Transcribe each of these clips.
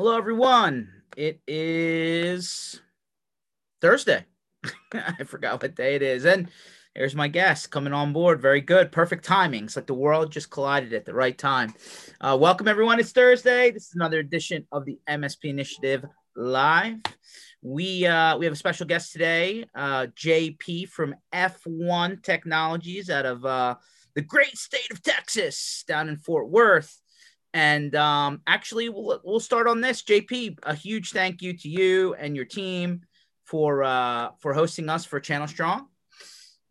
Hello, everyone. It is Thursday. I forgot what day it is. And here's my guest coming on board. Very good. Perfect timing. It's like the world just collided at the right time. Uh, welcome, everyone. It's Thursday. This is another edition of the MSP Initiative Live. We uh, we have a special guest today, uh, JP from F1 Technologies out of uh, the great state of Texas down in Fort Worth. And um, actually, we'll, we'll start on this. JP, a huge thank you to you and your team for uh, for hosting us for Channel Strong.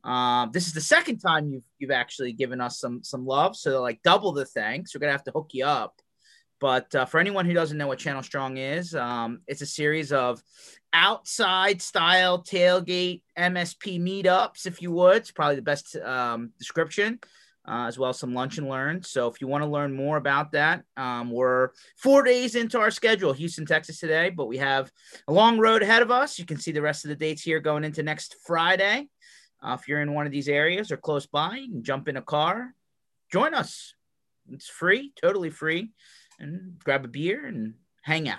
Uh, this is the second time you've you've actually given us some some love, so like double the thanks. We're gonna have to hook you up. But uh, for anyone who doesn't know what Channel Strong is, um, it's a series of outside style tailgate MSP meetups, if you would. It's probably the best um, description uh, as well as some lunch and learn. So if you want to learn more about that, um, we're four days into our schedule, Houston, Texas today, but we have a long road ahead of us. You can see the rest of the dates here going into next Friday. Uh, if you're in one of these areas or close by, you can jump in a car, join us. It's free, totally free, and grab a beer and hang out.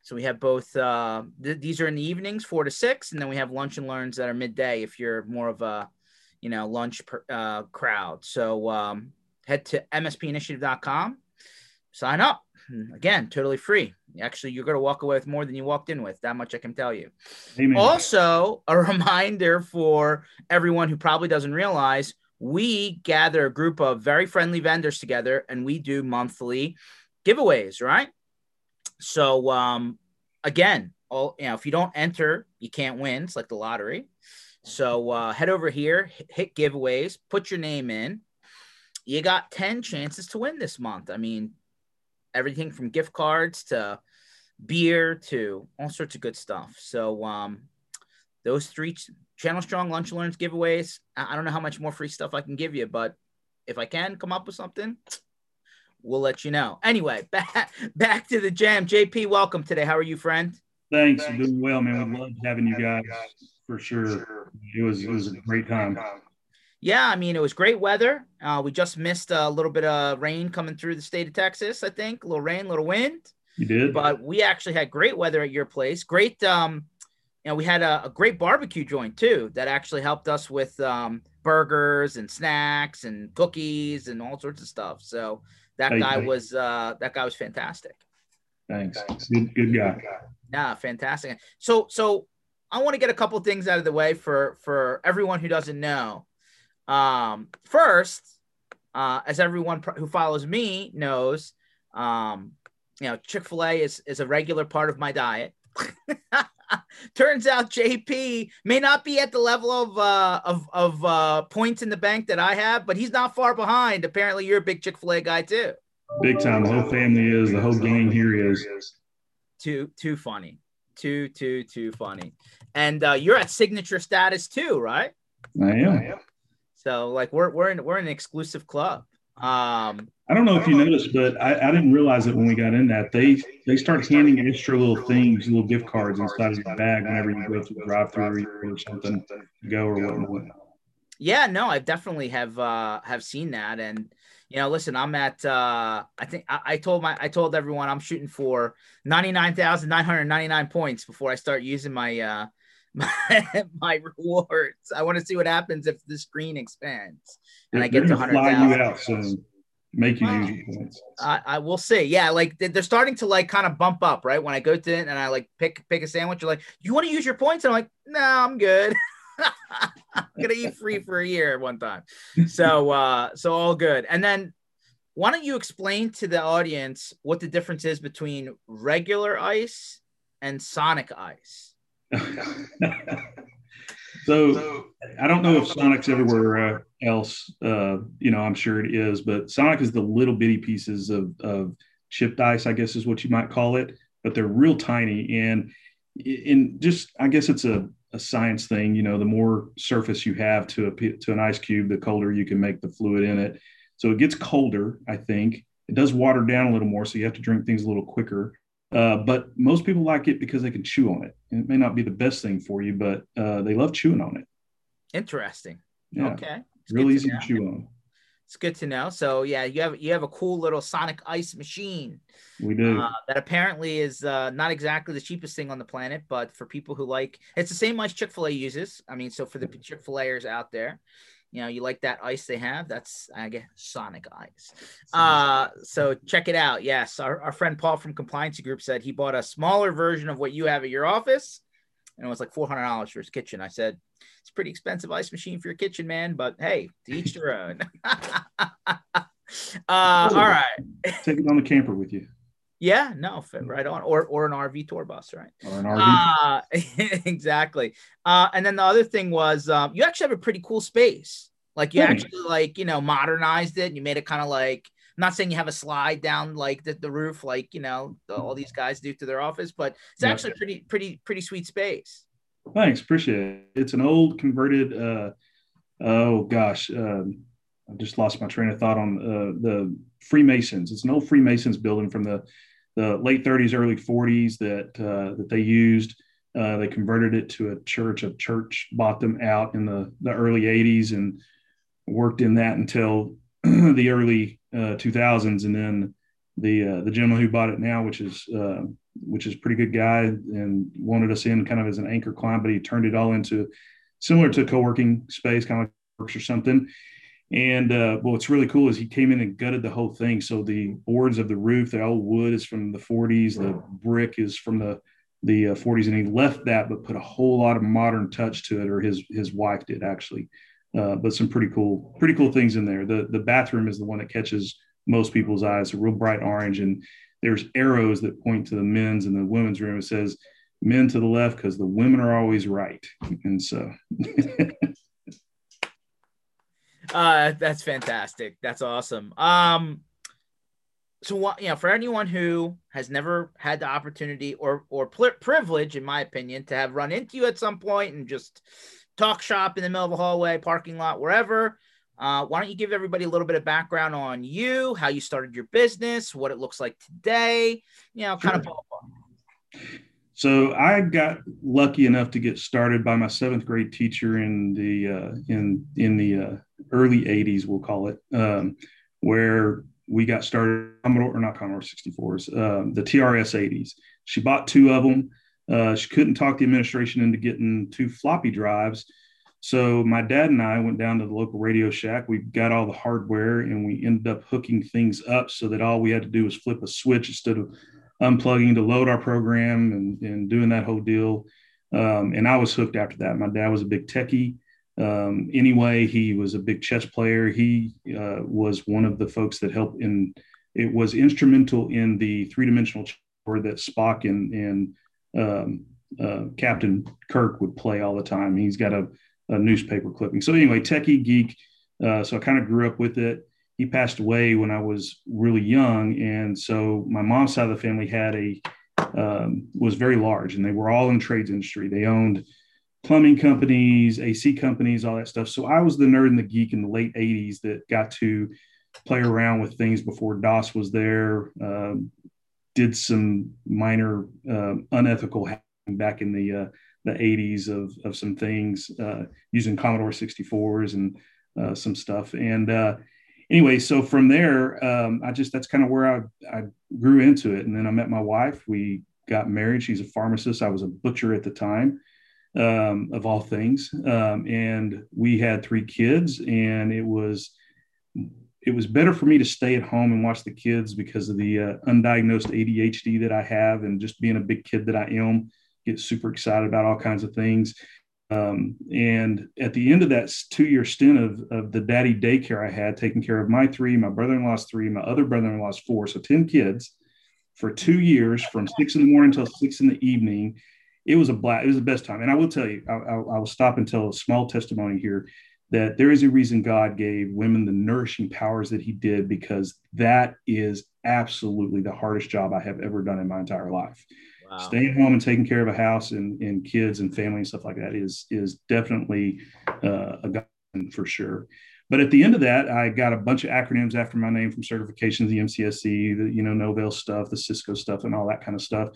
So we have both. Uh, th- these are in the evenings, four to six, and then we have lunch and learns that are midday. If you're more of a you know, lunch per, uh, crowd. So um, head to mspinitiative.com, sign up. Again, totally free. Actually, you're going to walk away with more than you walked in with. That much I can tell you. Amen. Also, a reminder for everyone who probably doesn't realize we gather a group of very friendly vendors together and we do monthly giveaways, right? So, um, again, all you know, if you don't enter, you can't win. It's like the lottery. So uh, head over here, hit giveaways, put your name in. You got 10 chances to win this month. I mean, everything from gift cards to beer to all sorts of good stuff. So um, those three Channel Strong Lunch Learns giveaways. I don't know how much more free stuff I can give you, but if I can come up with something, we'll let you know. Anyway, back back to the jam. JP, welcome today. How are you, friend? Thanks. Thanks. Doing well, man. We love having you guys for sure. It was it was a great time. Yeah, I mean it was great weather. Uh, we just missed a little bit of rain coming through the state of Texas. I think a little rain, a little wind. You did, but we actually had great weather at your place. Great, um, you know, we had a, a great barbecue joint too that actually helped us with um, burgers and snacks and cookies and all sorts of stuff. So that guy was uh, that guy was fantastic. Thanks. Good, good guy. Yeah, fantastic. So so I want to get a couple things out of the way for for everyone who doesn't know. Um, first, uh, as everyone who follows me knows, um, you know, Chick Fil A is is a regular part of my diet. Turns out JP may not be at the level of uh, of of uh, points in the bank that I have, but he's not far behind. Apparently, you're a big Chick Fil A guy too. Big time. The whole family is. The whole gang here is. Too too funny too, too, too funny. And uh, you're at signature status too, right? I am. So like we're we're in we're an exclusive club. Um, I don't know if you noticed, but I, I, didn't realize it when we got in that they they start handing extra little things, little gift cards inside of your bag whenever you go through the drive-through or something, go or whatnot. Yeah, no, I definitely have uh, have seen that, and you know, listen, I'm at uh I think I, I told my I told everyone I'm shooting for 99,999 points before I start using my uh my, my rewards. I want to see what happens if the screen expands and they're, I get to 100,000. you out soon. Make you wow. use your points. I, I will see. Yeah, like they're starting to like kind of bump up, right? When I go to it and I like pick pick a sandwich, you're like, you want to use your points? And I'm like, no, I'm good. I'm gonna eat free for a year one time. So uh so all good. And then why don't you explain to the audience what the difference is between regular ice and sonic ice? so I don't know if Sonic's everywhere uh, else. Uh, you know, I'm sure it is, but Sonic is the little bitty pieces of, of chipped ice, I guess is what you might call it, but they're real tiny. And in just, I guess it's a a science thing. You know, the more surface you have to a to an ice cube, the colder you can make the fluid in it. So it gets colder. I think it does water down a little more, so you have to drink things a little quicker. Uh, but most people like it because they can chew on it. And it may not be the best thing for you, but uh, they love chewing on it. Interesting. Yeah. Okay. It's real easy to, to chew on. It's good to know. So yeah, you have you have a cool little Sonic Ice machine. We do. Uh, that apparently is uh, not exactly the cheapest thing on the planet, but for people who like, it's the same ice Chick Fil A uses. I mean, so for the Chick Fil Aers out there, you know, you like that ice they have. That's I guess Sonic Ice. Uh, so check it out. Yes, our, our friend Paul from Compliance Group said he bought a smaller version of what you have at your office, and it was like four hundred dollars for his kitchen. I said it's pretty expensive ice machine for your kitchen, man. But hey, to each their own. uh, all right. Take it on the camper with you. Yeah, no, fit right on, or or an RV tour bus, right? Or an RV. Uh, exactly. Uh, and then the other thing was, um, you actually have a pretty cool space. Like you actually like you know modernized it. And you made it kind of like. I'm not saying you have a slide down like the, the roof, like you know the, all these guys do to their office, but it's yeah. actually pretty pretty pretty sweet space. Thanks, appreciate it. It's an old converted. Uh, oh gosh, um, I just lost my train of thought on uh, the Freemasons. It's an old Freemasons building from the the late 30s, early 40s that uh, that they used. Uh, they converted it to a church. A church bought them out in the, the early 80s and worked in that until the early 2000s, uh, and then the uh, the gentleman who bought it now, which is uh, which is pretty good guy and wanted us in kind of as an anchor client, but he turned it all into similar to co-working space, kind of like works or something. And uh, well, what's really cool is he came in and gutted the whole thing. So the boards of the roof, the old wood is from the 40s, the brick is from the the uh, 40s, and he left that, but put a whole lot of modern touch to it, or his his wife did actually. Uh, but some pretty cool, pretty cool things in there. The the bathroom is the one that catches most people's eyes, a real bright orange, and there's arrows that point to the men's and the women's room. It says men to the left because the women are always right, and so. uh, that's fantastic. That's awesome. Um, so what you know, for anyone who has never had the opportunity or or privilege, in my opinion, to have run into you at some point and just talk shop in the middle of a hallway, parking lot, wherever. Uh, why don't you give everybody a little bit of background on you, how you started your business, what it looks like today, you know, kind sure. of. So I got lucky enough to get started by my seventh grade teacher in the uh, in in the uh, early '80s, we'll call it, um, where we got started Commodore or not Commodore 64s, um, the TRS 80s. She bought two of them. Uh, she couldn't talk the administration into getting two floppy drives, so my dad and I went down to the local Radio Shack. We got all the hardware and we ended up hooking things up so that all we had to do was flip a switch instead of unplugging to load our program and, and doing that whole deal. Um, and I was hooked after that. My dad was a big techie. Um, anyway, he was a big chess player. He uh, was one of the folks that helped in. It was instrumental in the three dimensional chess that Spock and and um, uh, Captain Kirk would play all the time. He's got a a newspaper clipping. So anyway, techie geek. Uh, so I kind of grew up with it. He passed away when I was really young, and so my mom's side of the family had a um, was very large, and they were all in the trades industry. They owned plumbing companies, AC companies, all that stuff. So I was the nerd and the geek in the late '80s that got to play around with things before DOS was there. Um, did some minor uh, unethical back in the uh, the 80s of, of some things uh, using Commodore 64s and uh, some stuff. And uh, anyway, so from there, um, I just that's kind of where I, I grew into it. And then I met my wife. We got married. She's a pharmacist. I was a butcher at the time, um, of all things. Um, and we had three kids, and it was it was better for me to stay at home and watch the kids because of the uh, undiagnosed ADHD that I have, and just being a big kid that I am get super excited about all kinds of things. Um, and at the end of that two year stint of, of the daddy daycare I had, taking care of my three, my brother in law's three, my other brother in law's four, so 10 kids for two years from six in the morning until six in the evening. It was a blast. It was the best time. And I will tell you, I, I, I will stop and tell a small testimony here that there is a reason God gave women the nourishing powers that He did, because that is absolutely the hardest job I have ever done in my entire life. Wow. Staying home and taking care of a house and, and kids and family and stuff like that is is definitely uh, a guide for sure. But at the end of that, I got a bunch of acronyms after my name from certifications, the MCSE, the you know Novell stuff, the Cisco stuff, and all that kind of stuff.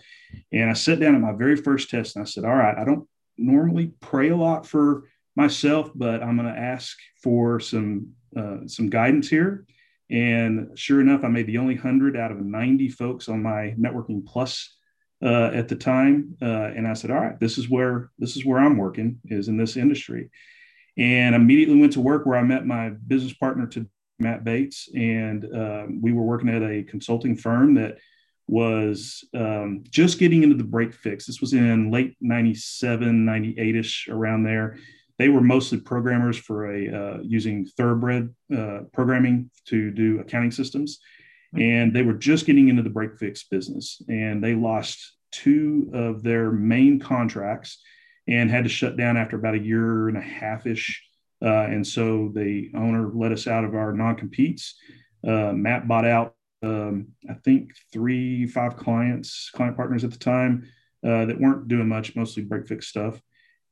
And I sat down at my very first test and I said, "All right, I don't normally pray a lot for myself, but I'm going to ask for some uh, some guidance here. And sure enough, I made the only 100 out of 90 folks on my Networking Plus uh, at the time. Uh, and I said, all right, this is where this is where I'm working is in this industry. And immediately went to work where I met my business partner to Matt Bates. And um, we were working at a consulting firm that was um, just getting into the break fix. This was in late 97, 98 ish around there they were mostly programmers for a uh, using thoroughbred uh, programming to do accounting systems and they were just getting into the break fix business and they lost two of their main contracts and had to shut down after about a year and a half ish uh, and so the owner let us out of our non-competes. Uh, matt bought out um, i think three five clients client partners at the time uh, that weren't doing much mostly break fix stuff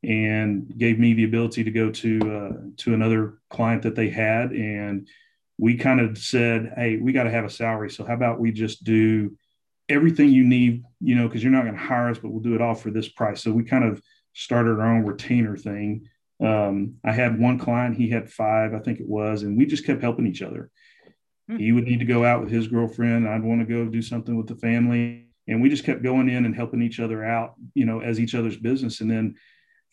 and gave me the ability to go to uh, to another client that they had. And we kind of said hey we got to have a salary so how about we just do everything you need you know because you're not going to hire us but we'll do it all for this price so we kind of started our own retainer thing um, i had one client he had five i think it was and we just kept helping each other hmm. he would need to go out with his girlfriend i'd want to go do something with the family and we just kept going in and helping each other out you know as each other's business and then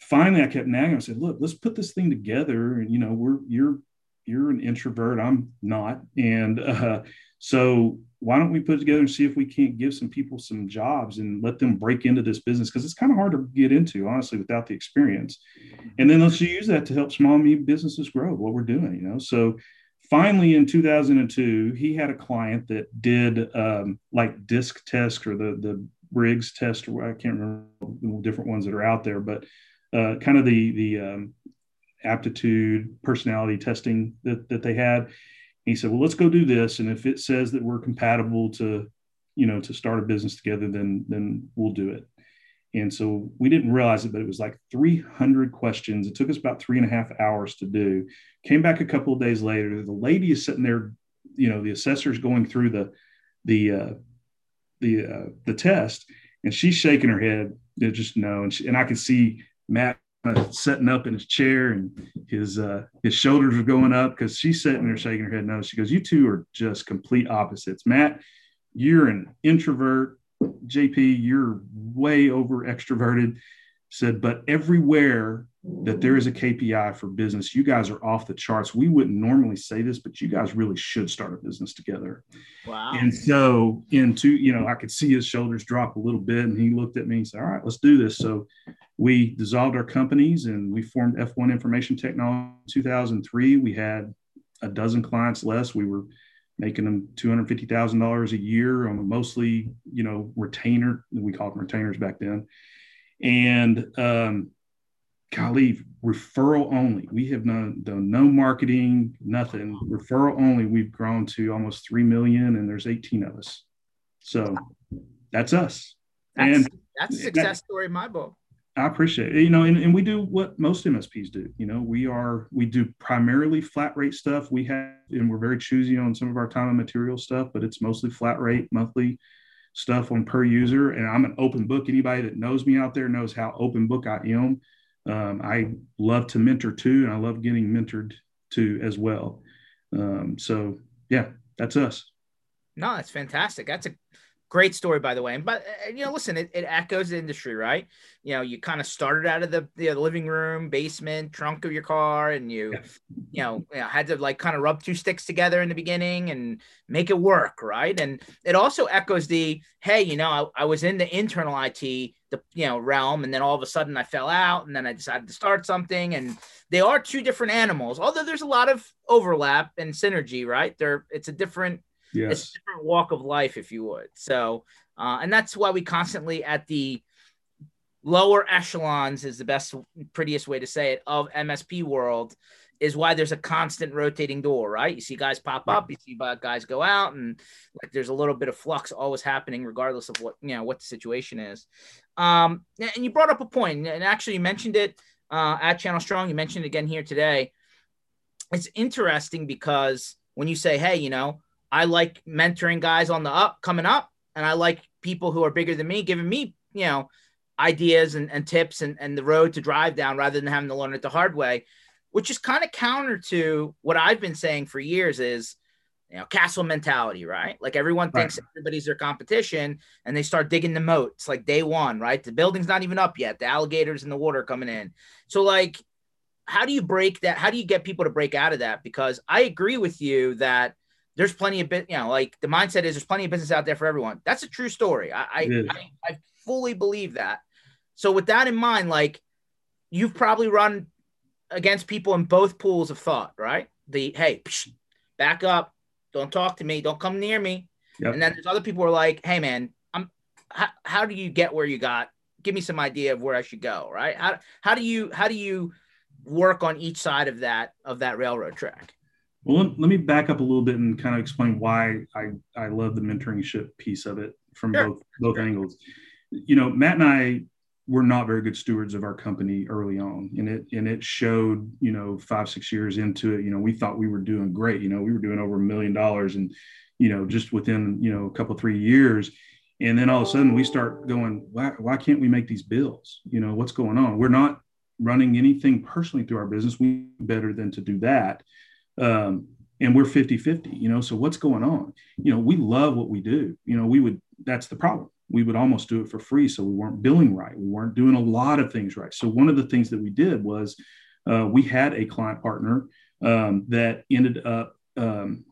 finally I kept nagging. I said, look, let's put this thing together. And, you know, we're, you're, you're an introvert. I'm not. And uh, so why don't we put it together and see if we can't give some people some jobs and let them break into this business? Because it's kind of hard to get into, honestly, without the experience. And then let's use that to help small and medium businesses grow what we're doing, you know? So finally in 2002, he had a client that did um, like disc test or the, the Briggs test, or I can't remember the different ones that are out there, but uh, kind of the the um, aptitude personality testing that that they had. He said, "Well, let's go do this, and if it says that we're compatible to, you know, to start a business together, then then we'll do it." And so we didn't realize it, but it was like 300 questions. It took us about three and a half hours to do. Came back a couple of days later. The lady is sitting there, you know, the assessor's going through the the uh, the uh, the test, and she's shaking her head. Just no, and she, and I could see Matt uh, sitting up in his chair and his uh, his shoulders are going up because she's sitting there shaking her head no. She goes, "You two are just complete opposites, Matt. You're an introvert. JP, you're way over extroverted." Said, but everywhere that there is a KPI for business, you guys are off the charts. We wouldn't normally say this, but you guys really should start a business together. Wow. And so, into, you know, I could see his shoulders drop a little bit and he looked at me and said, All right, let's do this. So we dissolved our companies and we formed F1 Information Technology in 2003. We had a dozen clients less. We were making them $250,000 a year on a mostly, you know, retainer. We called them retainers back then. And um, golly, referral only. We have done, done no marketing, nothing. Referral only. We've grown to almost 3 million and there's 18 of us. So that's us. That's, and that's a success that, story in my book. I appreciate it. You know, and, and we do what most MSPs do. You know, we are we do primarily flat rate stuff. We have and we're very choosy on some of our time and material stuff, but it's mostly flat rate monthly stuff on per user. And I'm an open book. Anybody that knows me out there knows how open book I am. Um, I love to mentor too, and I love getting mentored too as well. Um, so yeah, that's us. No, that's fantastic. That's a Great story, by the way. And but uh, you know, listen, it, it echoes the industry, right? You know, you kind of started out of the, the living room, basement, trunk of your car, and you, yeah. you know, you know, had to like kind of rub two sticks together in the beginning and make it work, right? And it also echoes the hey, you know, I, I was in the internal IT, the you know realm, and then all of a sudden I fell out, and then I decided to start something, and they are two different animals. Although there's a lot of overlap and synergy, right? There, it's a different yes. it's a different walk of life, if you would. So, uh, and that's why we constantly at the lower echelons is the best, prettiest way to say it of MSP world is why there's a constant rotating door, right? You see guys pop up, you see guys go out, and like there's a little bit of flux always happening, regardless of what you know what the situation is. Um, and you brought up a point, and actually you mentioned it uh, at Channel Strong. You mentioned it again here today. It's interesting because when you say, "Hey, you know, I like mentoring guys on the up coming up, and I like people who are bigger than me giving me, you know, ideas and, and tips and, and the road to drive down rather than having to learn it the hard way. which is kind of counter to what I've been saying for years is you know, castle mentality, right? Like everyone thinks right. everybody's their competition and they start digging the moat. It's like day one, right? The building's not even up yet. The alligators in the water coming in. So, like, how do you break that? How do you get people to break out of that? Because I agree with you that there's plenty of bit, you know, like the mindset is there's plenty of business out there for everyone. That's a true story. I, I, I, I fully believe that. So, with that in mind, like, you've probably run against people in both pools of thought, right? The hey, psh, back up, don't talk to me, don't come near me. Yep. And then there's other people who are like, hey man, I'm how, how do you get where you got? Give me some idea of where I should go, right? How how do you how do you work on each side of that of that railroad track? Well, let, let me back up a little bit and kind of explain why I I love the mentoring ship piece of it from sure. both both sure. angles. You know, Matt and I we're not very good stewards of our company early on and it and it showed you know five six years into it you know we thought we were doing great you know we were doing over a million dollars and you know just within you know a couple three years and then all of a sudden we start going why, why can't we make these bills you know what's going on we're not running anything personally through our business we better than to do that um, and we're 50 50 you know so what's going on you know we love what we do you know we would that's the problem we would almost do it for free. So we weren't billing right. We weren't doing a lot of things right. So one of the things that we did was uh, we had a client partner um, that ended up um,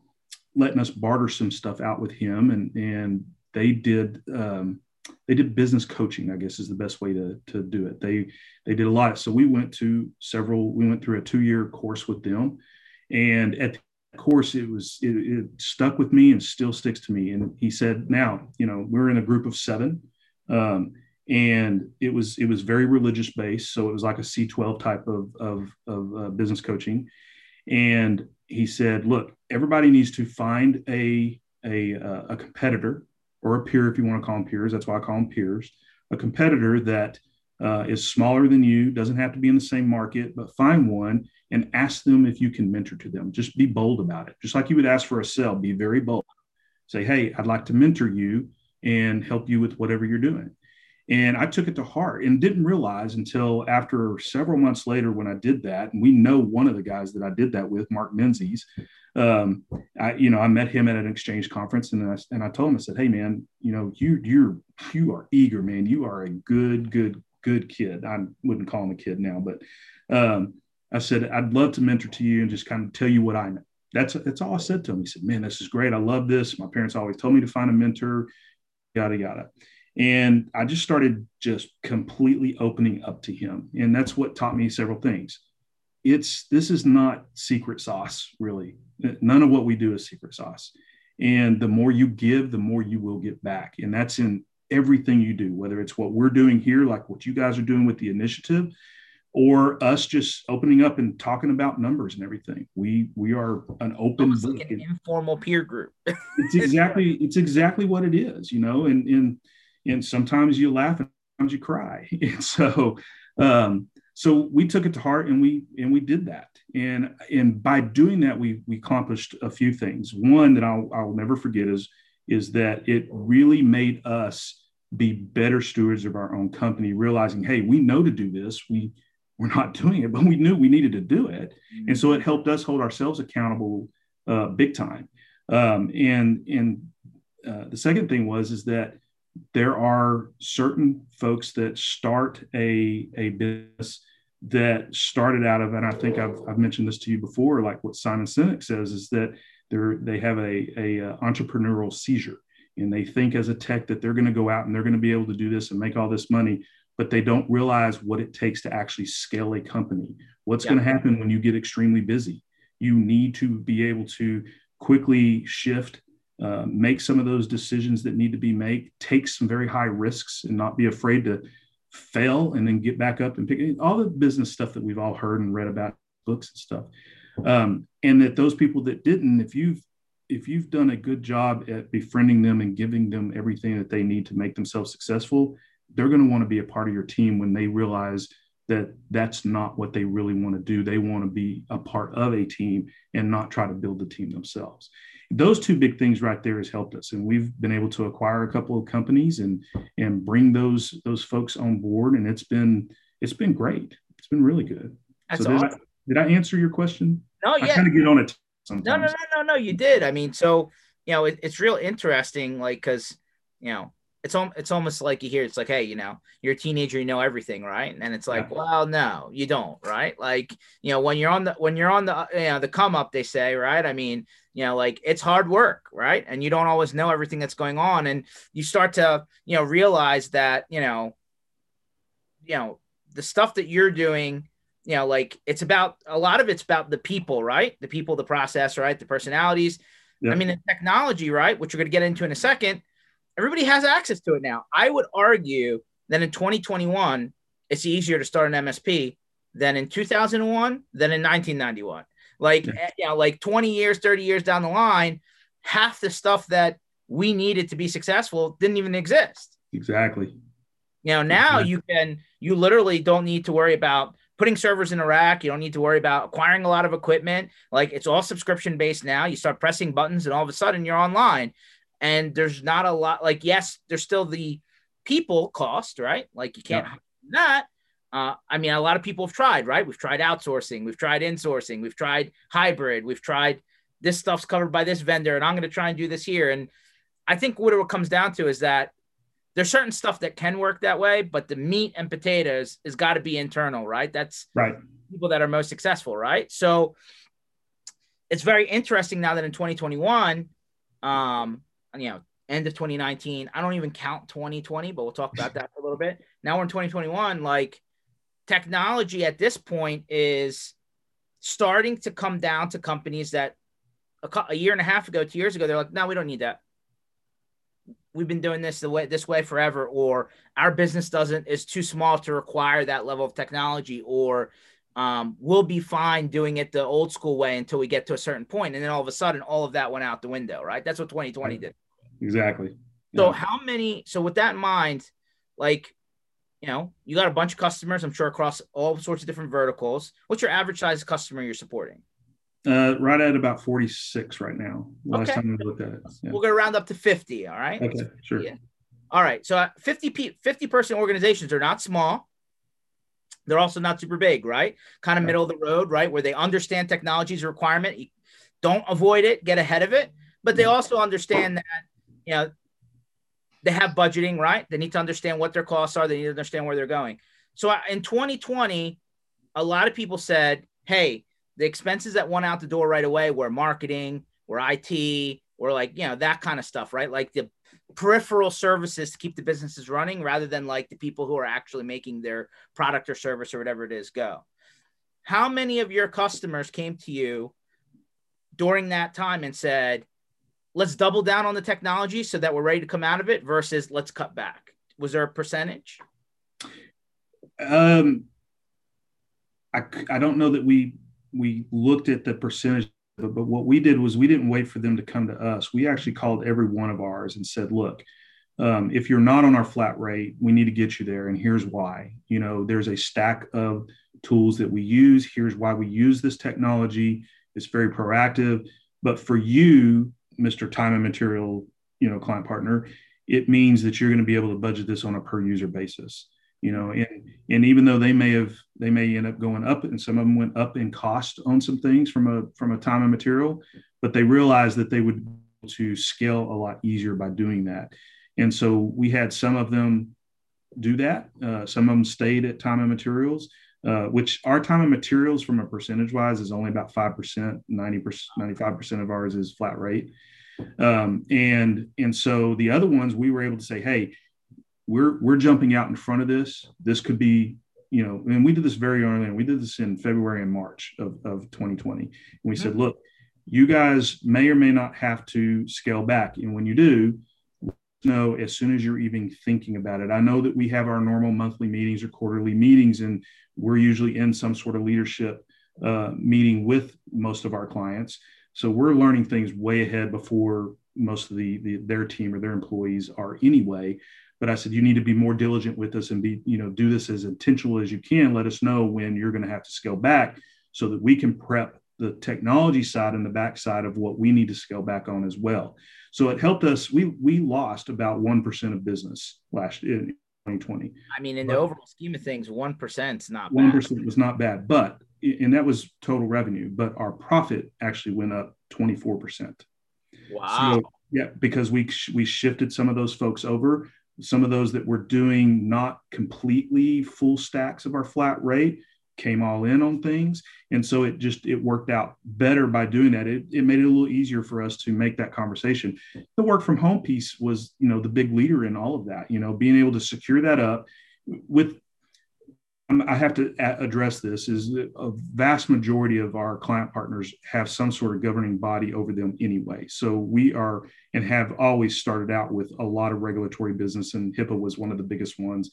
letting us barter some stuff out with him, and and they did um, they did business coaching. I guess is the best way to to do it. They they did a lot. So we went to several. We went through a two year course with them, and at the course it was it, it, stuck with me and still sticks to me. And he said now you know we're in a group of seven. Um, and it was it was very religious based. So it was like a c12 type of of, of uh, business coaching. And he said look everybody needs to find a a, uh, a competitor or a peer if you want to call them peers. That's why i call them peers. A competitor that uh, is smaller than you doesn't have to be in the same market but find one and ask them if you can mentor to them. Just be bold about it. Just like you would ask for a sale, be very bold. Say, hey, I'd like to mentor you and help you with whatever you're doing. And I took it to heart and didn't realize until after several months later when I did that. And we know one of the guys that I did that with, Mark Menzies. Um, I, you know, I met him at an exchange conference and I, and I told him, I said, Hey man, you know, you, you're, you are eager, man. You are a good, good, good kid. I wouldn't call him a kid now, but, um, I said, I'd love to mentor to you and just kind of tell you what I know. That's that's all I said to him. He said, Man, this is great. I love this. My parents always told me to find a mentor, yada yada. And I just started just completely opening up to him. And that's what taught me several things. It's this is not secret sauce, really. None of what we do is secret sauce. And the more you give, the more you will get back. And that's in everything you do, whether it's what we're doing here, like what you guys are doing with the initiative, or us just opening up and talking about numbers and everything. We we are an open like an informal peer group. it's exactly it's exactly what it is, you know. And and and sometimes you laugh and sometimes you cry. And so um, so we took it to heart and we and we did that. And and by doing that, we we accomplished a few things. One that I'll I'll never forget is is that it really made us be better stewards of our own company, realizing, hey, we know to do this. We we're not doing it, but we knew we needed to do it. And so it helped us hold ourselves accountable uh, big time. Um, and and uh, the second thing was is that there are certain folks that start a, a business that started out of, and I think I've, I've mentioned this to you before, like what Simon Sinek says is that they're, they have a, a, a uh, entrepreneurial seizure and they think as a tech that they're going to go out and they're going to be able to do this and make all this money but they don't realize what it takes to actually scale a company. What's yeah. going to happen when you get extremely busy? You need to be able to quickly shift, uh, make some of those decisions that need to be made, take some very high risks, and not be afraid to fail and then get back up and pick all the business stuff that we've all heard and read about books and stuff. Um, and that those people that didn't, if you've if you've done a good job at befriending them and giving them everything that they need to make themselves successful, they're going to want to be a part of your team when they realize that that's not what they really want to do. They want to be a part of a team and not try to build the team themselves. Those two big things right there has helped us, and we've been able to acquire a couple of companies and and bring those those folks on board, and it's been it's been great. It's been really good. That's so awesome. did I answer your question? No, yeah. I kind of get on it sometimes. No, no, no, no, no. You did. I mean, so you know, it, it's real interesting, like, because you know, it's al- it's almost like you hear it's like, hey, you know, you're a teenager, you know everything, right? And it's like, yeah. well, no, you don't, right? Like, you know, when you're on the when you're on the uh, you know the come up, they say, right? I mean, you know, like it's hard work, right? And you don't always know everything that's going on, and you start to you know realize that you know, you know, the stuff that you're doing you know, like it's about a lot of it's about the people, right? The people, the process, right? The personalities. Yep. I mean, the technology, right? Which we're going to get into in a second everybody has access to it now. I would argue that in 2021, it's easier to start an MSP than in 2001 than in 1991. Like, yeah. Eh, you know, like 20 years, 30 years down the line, half the stuff that we needed to be successful didn't even exist. Exactly. You know, now exactly. you can, you literally don't need to worry about putting servers in Iraq. You don't need to worry about acquiring a lot of equipment. Like it's all subscription based now. You start pressing buttons and all of a sudden you're online and there's not a lot like yes there's still the people cost right? Like you can't yeah. that. Uh, i mean a lot of people have tried right? We've tried outsourcing we've tried insourcing we've tried hybrid we've tried this stuff's covered by this vendor and i'm going to try and do this here. And i think what it comes down to is that there's certain stuff that can work that way but the meat and potatoes has got to be internal right? That's right. people that are most successful right? So it's very interesting now that in 2021 um you know, end of 2019. I don't even count 2020, but we'll talk about that for a little bit. Now we're in 2021. Like technology at this point is starting to come down to companies that a, a year and a half ago, two years ago, they're like, no, we don't need that. We've been doing this the way this way forever, or our business doesn't is too small to require that level of technology, or um, we'll be fine doing it the old school way until we get to a certain point, and then all of a sudden, all of that went out the window. Right? That's what 2020 did. Exactly. So yeah. how many? So with that in mind, like, you know, you got a bunch of customers. I'm sure across all sorts of different verticals. What's your average size customer you're supporting? Uh, right at about 46 right now. Last okay. time we looked at it. Yeah. We're gonna round up to 50. All right. Okay. Sure. Yeah. All right. So 50 p 50 person organizations are not small. They're also not super big, right? Kind of middle of the road, right? Where they understand technology's requirement. Don't avoid it, get ahead of it. But they also understand that, you know, they have budgeting, right? They need to understand what their costs are. They need to understand where they're going. So in 2020, a lot of people said, hey, the expenses that went out the door right away were marketing, were IT, were like, you know, that kind of stuff, right? Like the peripheral services to keep the businesses running rather than like the people who are actually making their product or service or whatever it is go. How many of your customers came to you during that time and said, let's double down on the technology so that we're ready to come out of it versus let's cut back? Was there a percentage? Um, I, I don't know that we we looked at the percentage but, but what we did was we didn't wait for them to come to us. We actually called every one of ours and said, look, um, if you're not on our flat rate, we need to get you there. And here's why. You know, there's a stack of tools that we use. Here's why we use this technology. It's very proactive. But for you, Mr. Time and Material, you know, client partner, it means that you're going to be able to budget this on a per user basis you know and and even though they may have they may end up going up and some of them went up in cost on some things from a from a time and material but they realized that they would to scale a lot easier by doing that. And so we had some of them do that. Uh, some of them stayed at time and materials uh, which our time and materials from a percentage wise is only about 5% 90% 95% of ours is flat rate. Um, and and so the other ones we were able to say hey we're we're jumping out in front of this. This could be, you know, and we did this very early, and we did this in February and March of, of 2020. And we mm-hmm. said, look, you guys may or may not have to scale back. And when you do, know as soon as you're even thinking about it. I know that we have our normal monthly meetings or quarterly meetings, and we're usually in some sort of leadership uh, meeting with most of our clients. So we're learning things way ahead before most of the, the their team or their employees are anyway but I said you need to be more diligent with us and be you know do this as intentional as you can. Let us know when you're going to have to scale back so that we can prep the technology side and the back side of what we need to scale back on as well. So it helped us. We we lost about one percent of business last in 2020. I mean, in but the overall scheme of things, one percent is not one percent was not bad, but and that was total revenue, but our profit actually went up 24%. Wow. So, yeah, because we we shifted some of those folks over, some of those that were doing not completely full stacks of our flat rate came all in on things. And so it just it worked out better by doing that. It, it made it a little easier for us to make that conversation. The work from home piece was you know the big leader in all of that you know being able to secure that up with I have to address this is a vast majority of our client partners have some sort of governing body over them anyway. So we are and have always started out with a lot of regulatory business, and HIPAA was one of the biggest ones.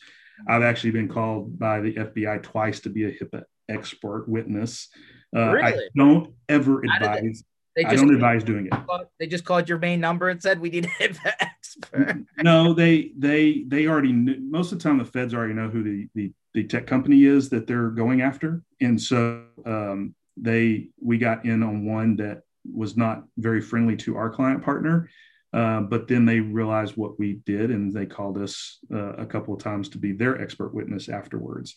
I've actually been called by the FBI twice to be a HIPAA expert witness. Uh, really? I don't ever advise. They, they I don't advise doing it. They just called your main number and said we need a HIPAA expert. no, they they they already knew, most of the time the feds already know who the the the tech company is that they're going after, and so um, they we got in on one that was not very friendly to our client partner. Uh, but then they realized what we did and they called us uh, a couple of times to be their expert witness afterwards.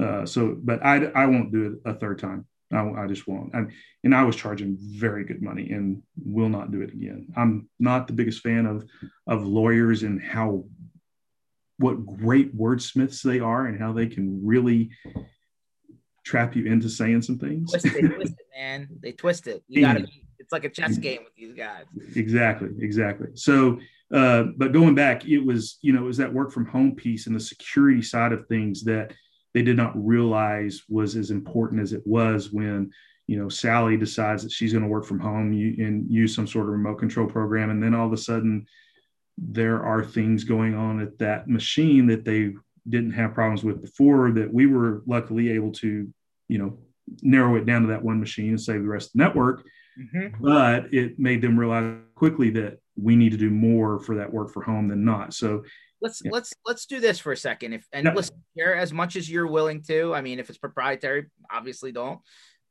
Uh, so, but I, I won't do it a third time. I, I just won't. I, and I was charging very good money and will not do it again. I'm not the biggest fan of, of lawyers and how what great wordsmiths they are and how they can really trap you into saying some things. Twist it, twist it man. They twist it. You gotta be, it's like a chess game with these guys. Exactly, exactly. So uh, but going back, it was, you know, it was that work from home piece and the security side of things that they did not realize was as important as it was when, you know, Sally decides that she's going to work from home and use some sort of remote control program. And then all of a sudden, there are things going on at that machine that they didn't have problems with before that we were luckily able to, you know, narrow it down to that one machine and save the rest of the network. Mm-hmm. But it made them realize quickly that we need to do more for that work for home than not. So let's yeah. let's let's do this for a second. If and listen, share as much as you're willing to. I mean, if it's proprietary, obviously don't.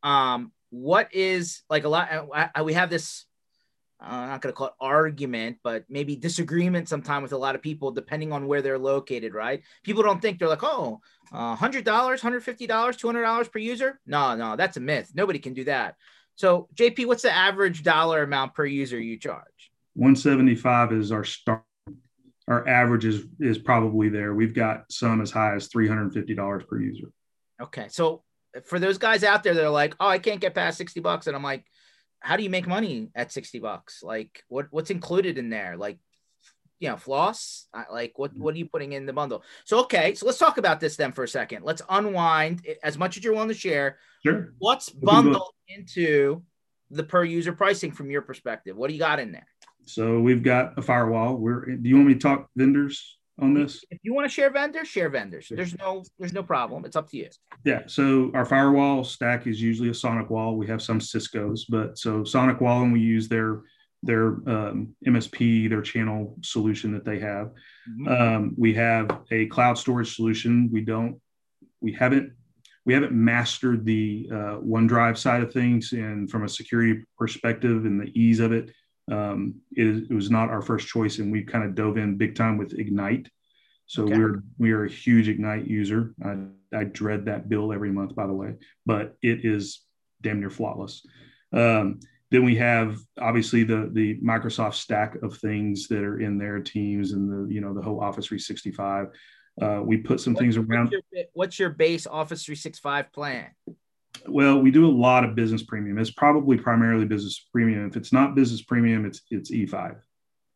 Um, what is like a lot? I, I, we have this uh, I'm not going to call it argument, but maybe disagreement sometime with a lot of people, depending on where they're located, right? People don't think they're like, oh, uh, $100, $150, $200 per user. No, no, that's a myth. Nobody can do that. So, JP, what's the average dollar amount per user you charge? 175 is our start. Our average is, is probably there. We've got some as high as $350 per user. Okay. So, for those guys out there that are like, oh, I can't get past 60 bucks. And I'm like, how do you make money at 60 bucks? Like what what's included in there? Like you know, floss? Like what mm-hmm. what are you putting in the bundle? So okay, so let's talk about this then for a second. Let's unwind as much as you're willing to share. Sure. What's bundled into the per user pricing from your perspective? What do you got in there? So we've got a firewall. We're do you want me to talk vendors? On this? If you want to share vendors, share vendors. There's no there's no problem. It's up to you. Yeah. So our firewall stack is usually a SonicWall. We have some Cisco's, but so SonicWall and we use their their um, MSP, their channel solution that they have. Mm-hmm. Um, we have a cloud storage solution. We don't we haven't we haven't mastered the uh, OneDrive side of things, and from a security perspective and the ease of it, um, it, it, was not our first choice, and we kind of dove in big time with Egnyte. So okay. we're we are a huge Egnyte user. I, I dread that bill every month, by the way, but it is damn near flawless. Um, then we have obviously the the Microsoft stack of things that are in their teams and the you know the whole Office 365. Uh, we put some things around. What's your, what's your base Office 365 plan? Well, we do a lot of business premium. It's probably primarily business premium. If it's not business premium, it's it's E5.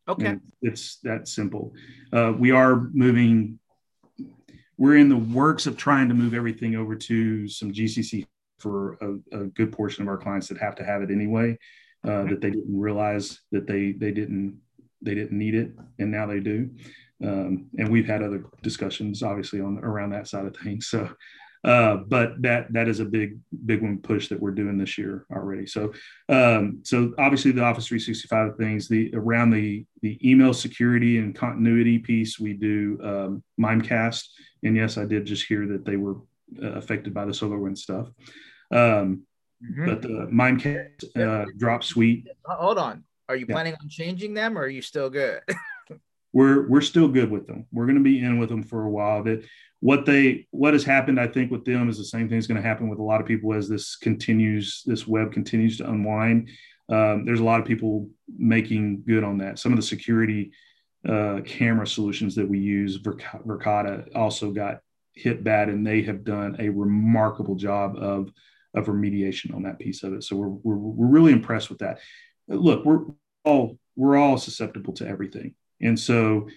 Okay. And it's that simple. Uh, we are moving. We're in the works of trying to move everything over to some GCC for a, a good portion of our clients that have to have it anyway. Uh, that they didn't realize that they they didn't they didn't need it, and now they do. Um, and we've had other discussions, obviously, on around that side of things. So uh, but that that is a big big one push that we're doing this year already. So um, so obviously the Office 365 things, the around the the email security and continuity piece, we do um, Mimecast, and yes, I did just hear that they were uh, affected by the SolarWinds stuff. Um, mm-hmm. But the Mimecast uh, Dropsuite. Hold on, are you yeah. planning on changing them, or are you still good? we're we're still good with them. We're going to be in with them for a while. That what they what has happened, I think, with them is the same thing is going to happen with a lot of people as this continues, this web continues to unwind. Um, there's a lot of people making good on that. Some of the security uh, camera solutions that we use, Verkada, also got hit bad, and they have done a remarkable job of of remediation on that piece of it. So we're we're, we're really impressed with that. Look, we're all we're all susceptible to everything, and so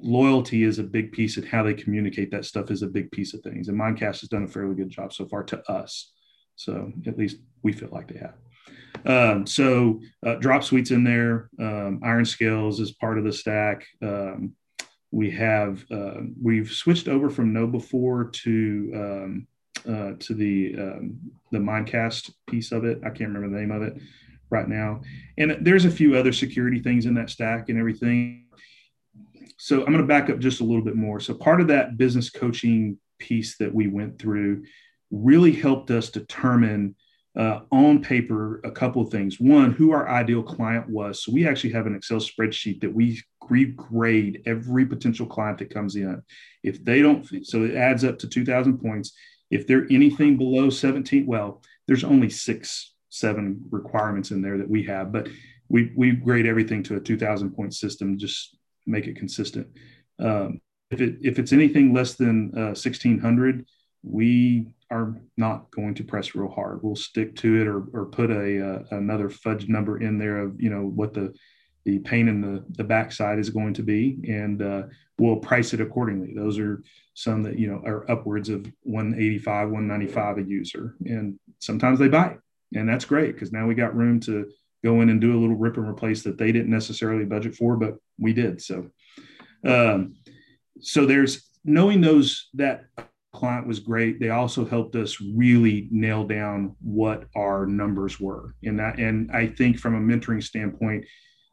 loyalty is a big piece, and how they communicate that stuff is a big piece of things. And Mimecast has done a fairly good job so far to us. So at least we feel like they have. Um, so uh, Dropsuite's in there. Um, IronScales is part of the stack. Um, we have uh, we've switched over from KnowBe4 to um, uh, to the um, the Mimecast piece of it. I can't remember the name of it right now. And there's a few other security things in that stack and everything. So I'm going to back up just a little bit more. So part of that business coaching piece that we went through really helped us determine uh, on paper a couple of things. One, who our ideal client was. So we actually have an Excel spreadsheet that we regrade every potential client that comes in. If they don't, so it adds up to 2,000 points. If they're anything below 17, well, there's only six, seven requirements in there that we have, but we, we grade everything to a 2000 point system, just make it consistent. Um, if it, if it's anything less than uh, 1600, we are not going to press real hard. We'll stick to it or, or put a, uh, another fudge number in there of, you know, what the, the pain in the, the backside is going to be. And uh, we'll price it accordingly. Those are some that, you know, are upwards of 185, 195 a user. And sometimes they buy And that's great because now we got room to go in and do a little rip and replace that they didn't necessarily budget for, but we did. So, um, so there's knowing those that client was great. They also helped us really nail down what our numbers were. And that, and I think from a mentoring standpoint,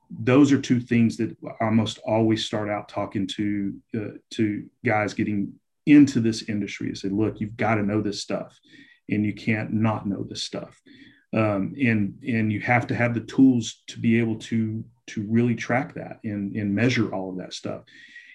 those are two things that I almost always start out talking to uh, to guys getting into this industry. I say, look, you've got to know this stuff, and you can't not know this stuff, um, and and you have to have the tools to be able to to really track that and and measure all of that stuff.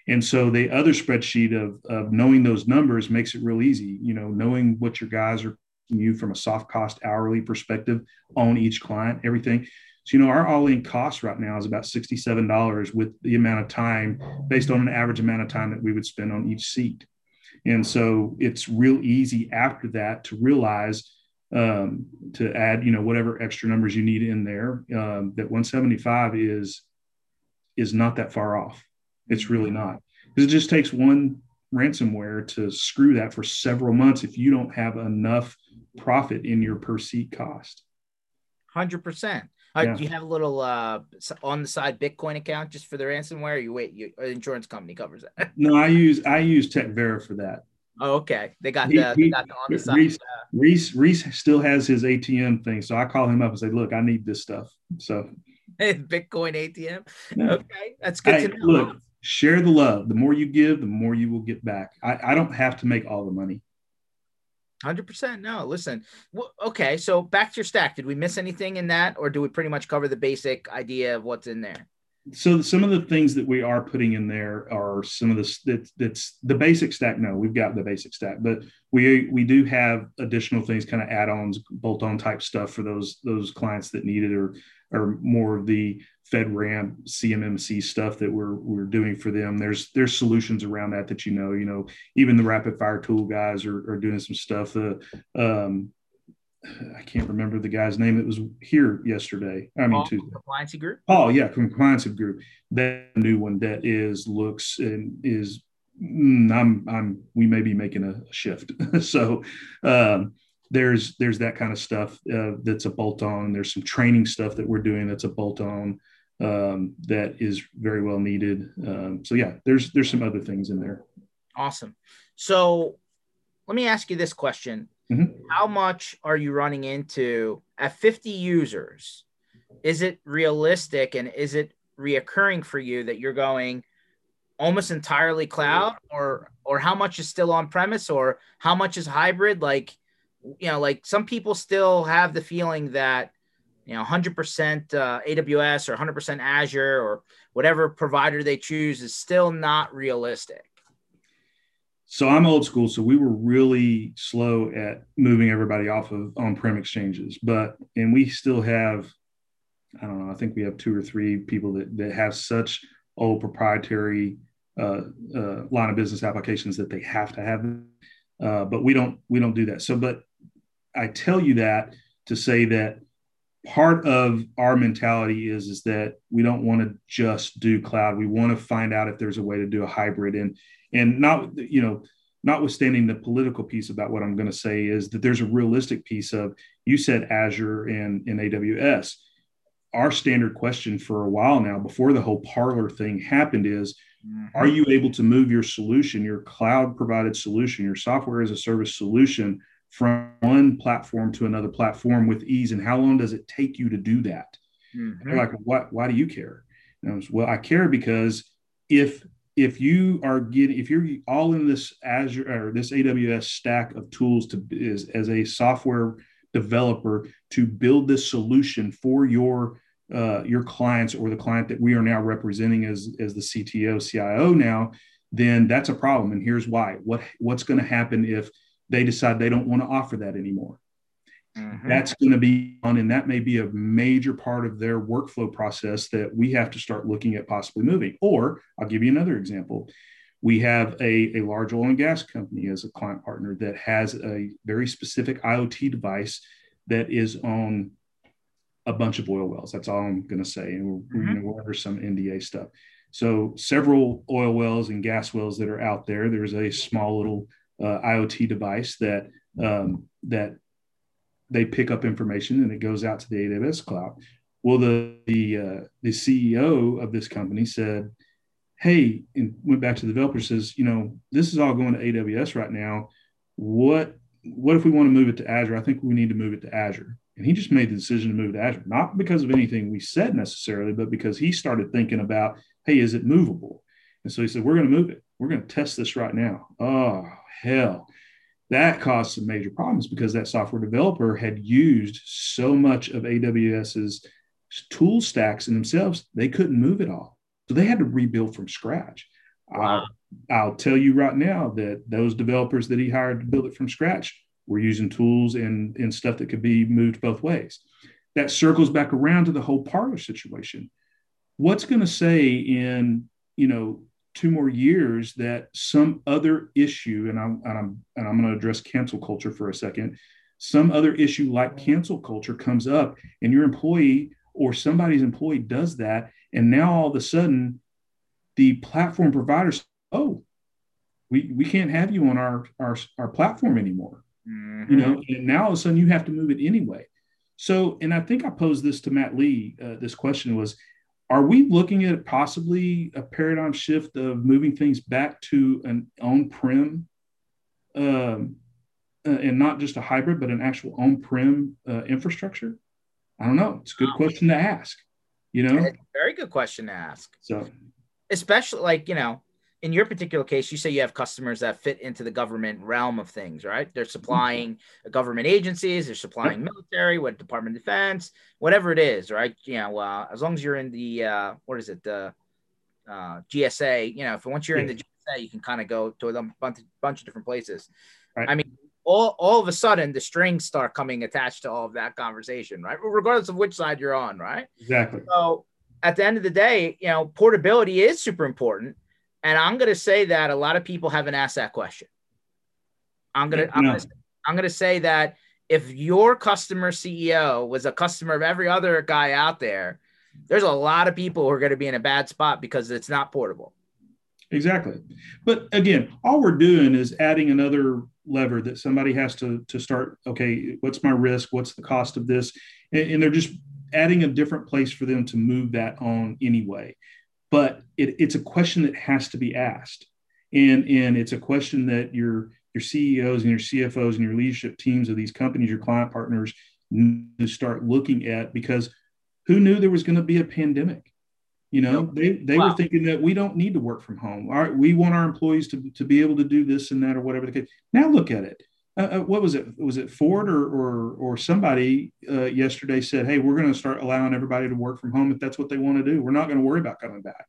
And so the other spreadsheet of, of knowing those numbers makes it real easy. You know, knowing what your guys are you from a soft cost hourly perspective on each client, everything. So, you know, our all in cost right now is about $67 with the amount of time based on an average amount of time that we would spend on each seat. And so it's real easy after that to realize um, to add, you know, whatever extra numbers you need in there. Um, that 175 is is not that far off. It's really not because it just takes one ransomware to screw that for several months if you don't have enough profit in your per seat cost. Hundred percent. Uh, yeah. Do you have a little uh, on the side Bitcoin account just for the ransomware? you wait, your insurance company covers that. no, I use I use TechVera for that. Oh, okay. They got the, he, they got the on the side. Reese, Reese, Reese still has his ATM thing, so I call him up and say, "Look, I need this stuff." So Bitcoin ATM. Okay, that's good hey, to know. Look, share the love. The more you give, the more you will get back. I, I don't have to make all the money. Hundred percent. No, listen. Well, okay, so back to your stack. Did we miss anything in that, or do we pretty much cover the basic idea of what's in there? So some of the things that we are putting in there are some of the that's, that's the basic stack. No, we've got the basic stack, but we we do have additional things, kind of add-ons, bolt-on type stuff for those those clients that need it, or or more of the FedRAMP, CMMC stuff that we're we're doing for them. There's there's solutions around that that you know. You know, even the Rapid Fire Tool guys are, are doing some stuff. Uh, um, I can't remember the guy's name that was here yesterday. I mean, to compliance group. Oh yeah, compliance group. That new one that is looks and is. Mm, I'm I'm we may be making a shift. so um, there's there's that kind of stuff uh, that's a bolt on. There's some training stuff that we're doing that's a bolt on um, that is very well needed. Um, so yeah, there's there's some other things in there. Awesome. So let me ask you this question: mm-hmm. How much are you running into at 50 users? Is it realistic and is it reoccurring for you that you're going almost entirely cloud, or or how much is still on premise, or how much is hybrid? Like, you know, like some people still have the feeling that you know 100% uh, aws or 100% azure or whatever provider they choose is still not realistic so i'm old school so we were really slow at moving everybody off of on-prem exchanges but and we still have i don't know i think we have two or three people that, that have such old proprietary uh, uh, line of business applications that they have to have uh, but we don't we don't do that. So but i tell you that to say that part of our mentality is is that we don't want to just do cloud. We want to find out if there's a way to do a hybrid. And and not you know notwithstanding the political piece about what i'm going to say is that there's a realistic piece of you said azure and, and aws our standard question for a while now before the whole Parler thing happened is mm-hmm. are you able to move your solution your cloud provided solution your software as a service solution from one platform to another platform with ease and how long does it take you to do that? Mm-hmm. they're like what why do you care? And I was, well i care because if if you are getting if you're all in this azure or this aws stack of tools to is as a software developer to build this solution for your uh, your clients or the client that we are now representing as as the cto cio now then that's a problem and here's why. What what's going to happen if they decide they don't want to offer that anymore. Mm-hmm. That's going to be on, and that may be a major part of their workflow process that we have to start looking at possibly moving. Or I'll give you another example. We have a, a large oil and gas company as a client partner that has a very specific IoT device that is on a bunch of oil wells. That's all I'm going to say. And we're, mm-hmm. we're under some NDA stuff. So several oil wells and gas wells that are out there. There's a small little uh, IoT device that um, that they pick up information and it goes out to the AWS cloud. Well, the the uh, the CEO of this company said, "Hey," and went back to the developer says, "You know, this is all going to AWS right now. What what if we want to move it to Azure? I think we need to move it to Azure." And he just made the decision to move to Azure, not because of anything we said necessarily, but because he started thinking about, "Hey, is it movable?" And so he said, "We're going to move it. We're going to test this right now." Oh, hell. That caused some major problems because that software developer had used so much of AWS's tool stacks in themselves, they couldn't move it all. So they had to rebuild from scratch. Wow. I'll, I'll tell you right now that those developers that he hired to build it from scratch were using tools and, and stuff that could be moved both ways. That circles back around to the whole Parler situation. What's going to say in, you know, two more years that some other issue, and I'm and I'm and I'm going to address cancel culture for a second. Some other issue like cancel culture comes up, and your employee or somebody's employee does that, and now all of a sudden, the platform providers, oh, we we can't have you on our our, our platform anymore. Mm-hmm. You know, and now all of a sudden you have to move it anyway. So, and I think I posed this to Matt Lee. Uh, this question was, are we looking at possibly a paradigm shift of moving things back to an on-prem um, uh, and not just a hybrid, but an actual on-prem uh, infrastructure? I don't know. It's a good question to ask. You know, very good question to ask. So, especially like you know, in your particular case, you say you have customers that fit into the government realm of things, right? They're supplying mm-hmm. government agencies, they're supplying military, what Department of Defense, whatever it is, right? You know, uh, as long as you're in the uh, what is it, the uh, GSA, you know, if once you're in the GSA, you can kind of go to a bunch, bunch of different places. Right. I mean, all, all of a sudden the strings start coming attached to all of that conversation, right? Regardless of which side you're on, right? Exactly. So at the end of the day, you know, portability is super important and I'm going to say that a lot of people haven't asked that question. I'm going to, I'm, no. I'm going to say that if your customer CEO was a customer of every other guy out there, there's a lot of people who are going to be in a bad spot because it's not portable. Exactly. But again, all we're doing is adding another lever that somebody has to to start okay what's my risk what's the cost of this and, and they're just adding a different place for them to move that on anyway but it, it's a question that has to be asked. And and it's a question that your your ceos and your cfos and your leadership teams of these companies your client partners need to start looking at because who knew there was going to be a pandemic? You know they they wow. were thinking that we don't need to work from home. All right we want our employees to, to be able to do this and that or whatever the case. Now look at it uh, uh, what was it? Was it Ford or or, or somebody uh, yesterday said, "Hey, we're going to start allowing everybody to work from home if that's what they want to do. We're not going to worry about coming back."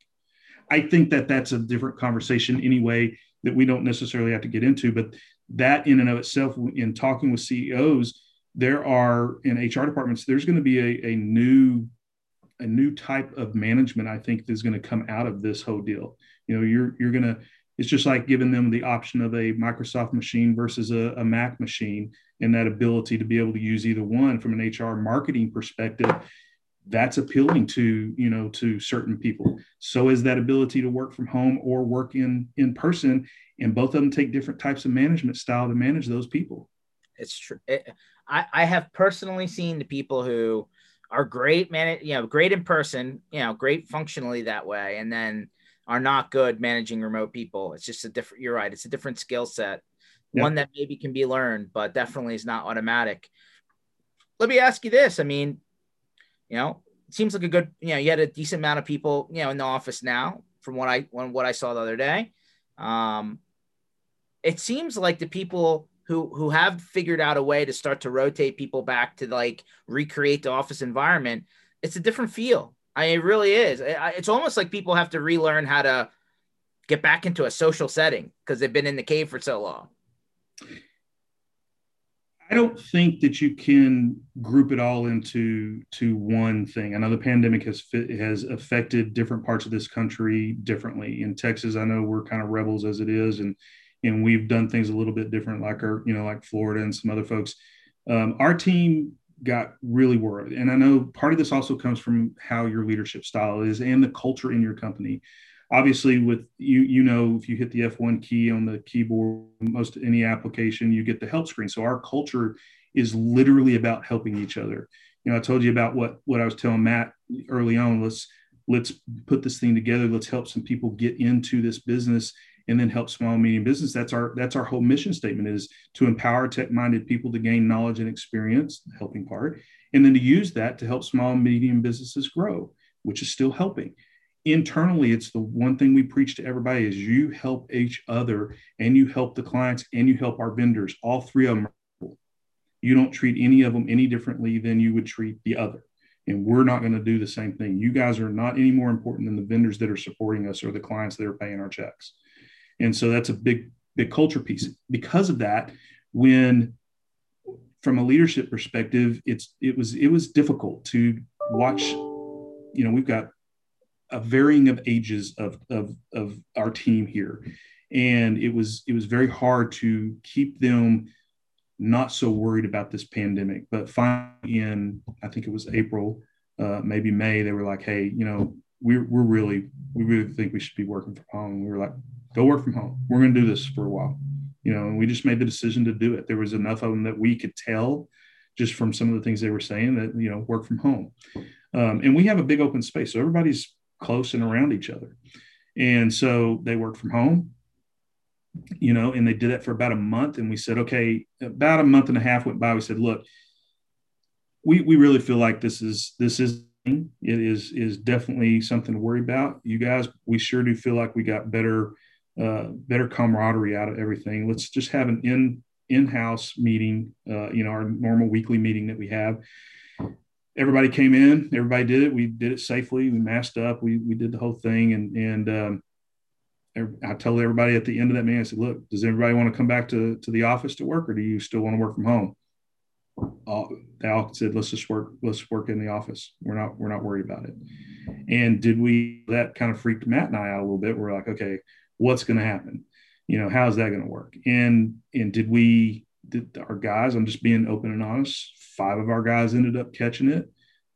I think that that's a different conversation anyway that we don't necessarily have to get into. But that in and of itself, in talking with CEOs, there are in HR departments, there's going to be a, a new a new type of management. I think is going to come out of this whole deal. You know, you're you're going to it's just like giving them the option of a Microsoft machine versus a, a, Mac machine and that ability to be able to use either one from an HR marketing perspective. That's appealing to you know to certain people. So is that ability to work from home or work in in person, and both of them take different types of management style to manage those people. It's true. Eh, it, I I have personally seen the people who are great man, you know, great in person, you know, great functionally that way, and then are not good managing remote people. It's just a different, you're right. It's a different skill set, yep. one that maybe can be learned, but definitely is not automatic. Let me ask you this. I mean, you know, it seems like a good, you know, you had a decent amount of people, you know, in the office now from what I, when, what I saw the other day. Um, it seems like the people who, who have figured out a way to start to rotate people back to like recreate the office environment, it's a different feel I mean, it really is. It's almost like people have to relearn how to get back into a social setting because they've been in the cave for so long. I don't think that you can group it all into to one thing. I know the pandemic has has affected different parts of this country differently. In Texas, I know we're kind of rebels as it is, and and we've done things a little bit different, like our you know like Florida and some other folks. Um, our team got really worried. And I know part of this also comes from how your leadership style is and the culture in your company. Obviously, with you, you know, if you hit the F1 key on the keyboard, most any application, you get the help screen. So our culture is literally about helping each other. You know, I told you about what what I was telling Matt early on. Let's let's put this thing together. Let's help some people get into this business and then help small and medium business. That's our that's our whole mission statement is to empower tech-minded people to gain knowledge and experience, the helping part, and then to use that to help small and medium businesses grow, which is still helping. Internally, it's the one thing we preach to everybody is you help each other and you help the clients and you help our vendors. All three of them you don't treat any of them any differently than you would treat the other. And we're not going to do the same thing. You guys are not any more important than the vendors that are supporting us or the clients that are paying our checks. And so that's a big, big culture piece. Because of that, when from a leadership perspective, it's it was it was difficult to watch. You know, we've got a varying of ages of of of our team here, and it was it was very hard to keep them not so worried about this pandemic. But finally, in I think it was April, uh, maybe May, they were like, "Hey, you know, we're we're really we really think we should be working from home." We were like, go work from home. We're going to do this for a while, you know, and we just made the decision to do it. There was enough of them that we could tell just from some of the things they were saying that, you know, work from home. Um, and we have a big open space. So everybody's close and around each other. And so they worked from home, you know, and they did that for about a month. And we said, okay, about a month and a half went by. We said, look, we, we really feel like this is, this is, it is, is definitely something to worry about. You guys, we sure do feel like we got better uh, better camaraderie out of everything. Let's just have an in in-house meeting, uh, you know, our normal weekly meeting that we have. Everybody came in, everybody did it. We did it safely. We masked up. We we did the whole thing, and and um, I told everybody at the end of that meeting, I said, "Look, does everybody want to come back to to the office to work, or do you still want to work from home?" All, they all said, "Let's just work. Let's work in the office. We're not we're not worried about it." And did we? That kind of freaked Matt and I out a little bit. We're like, okay, what's going to happen? You know how's that going to work? And and did we did our guys i'm just being open and honest five of our guys ended up catching it.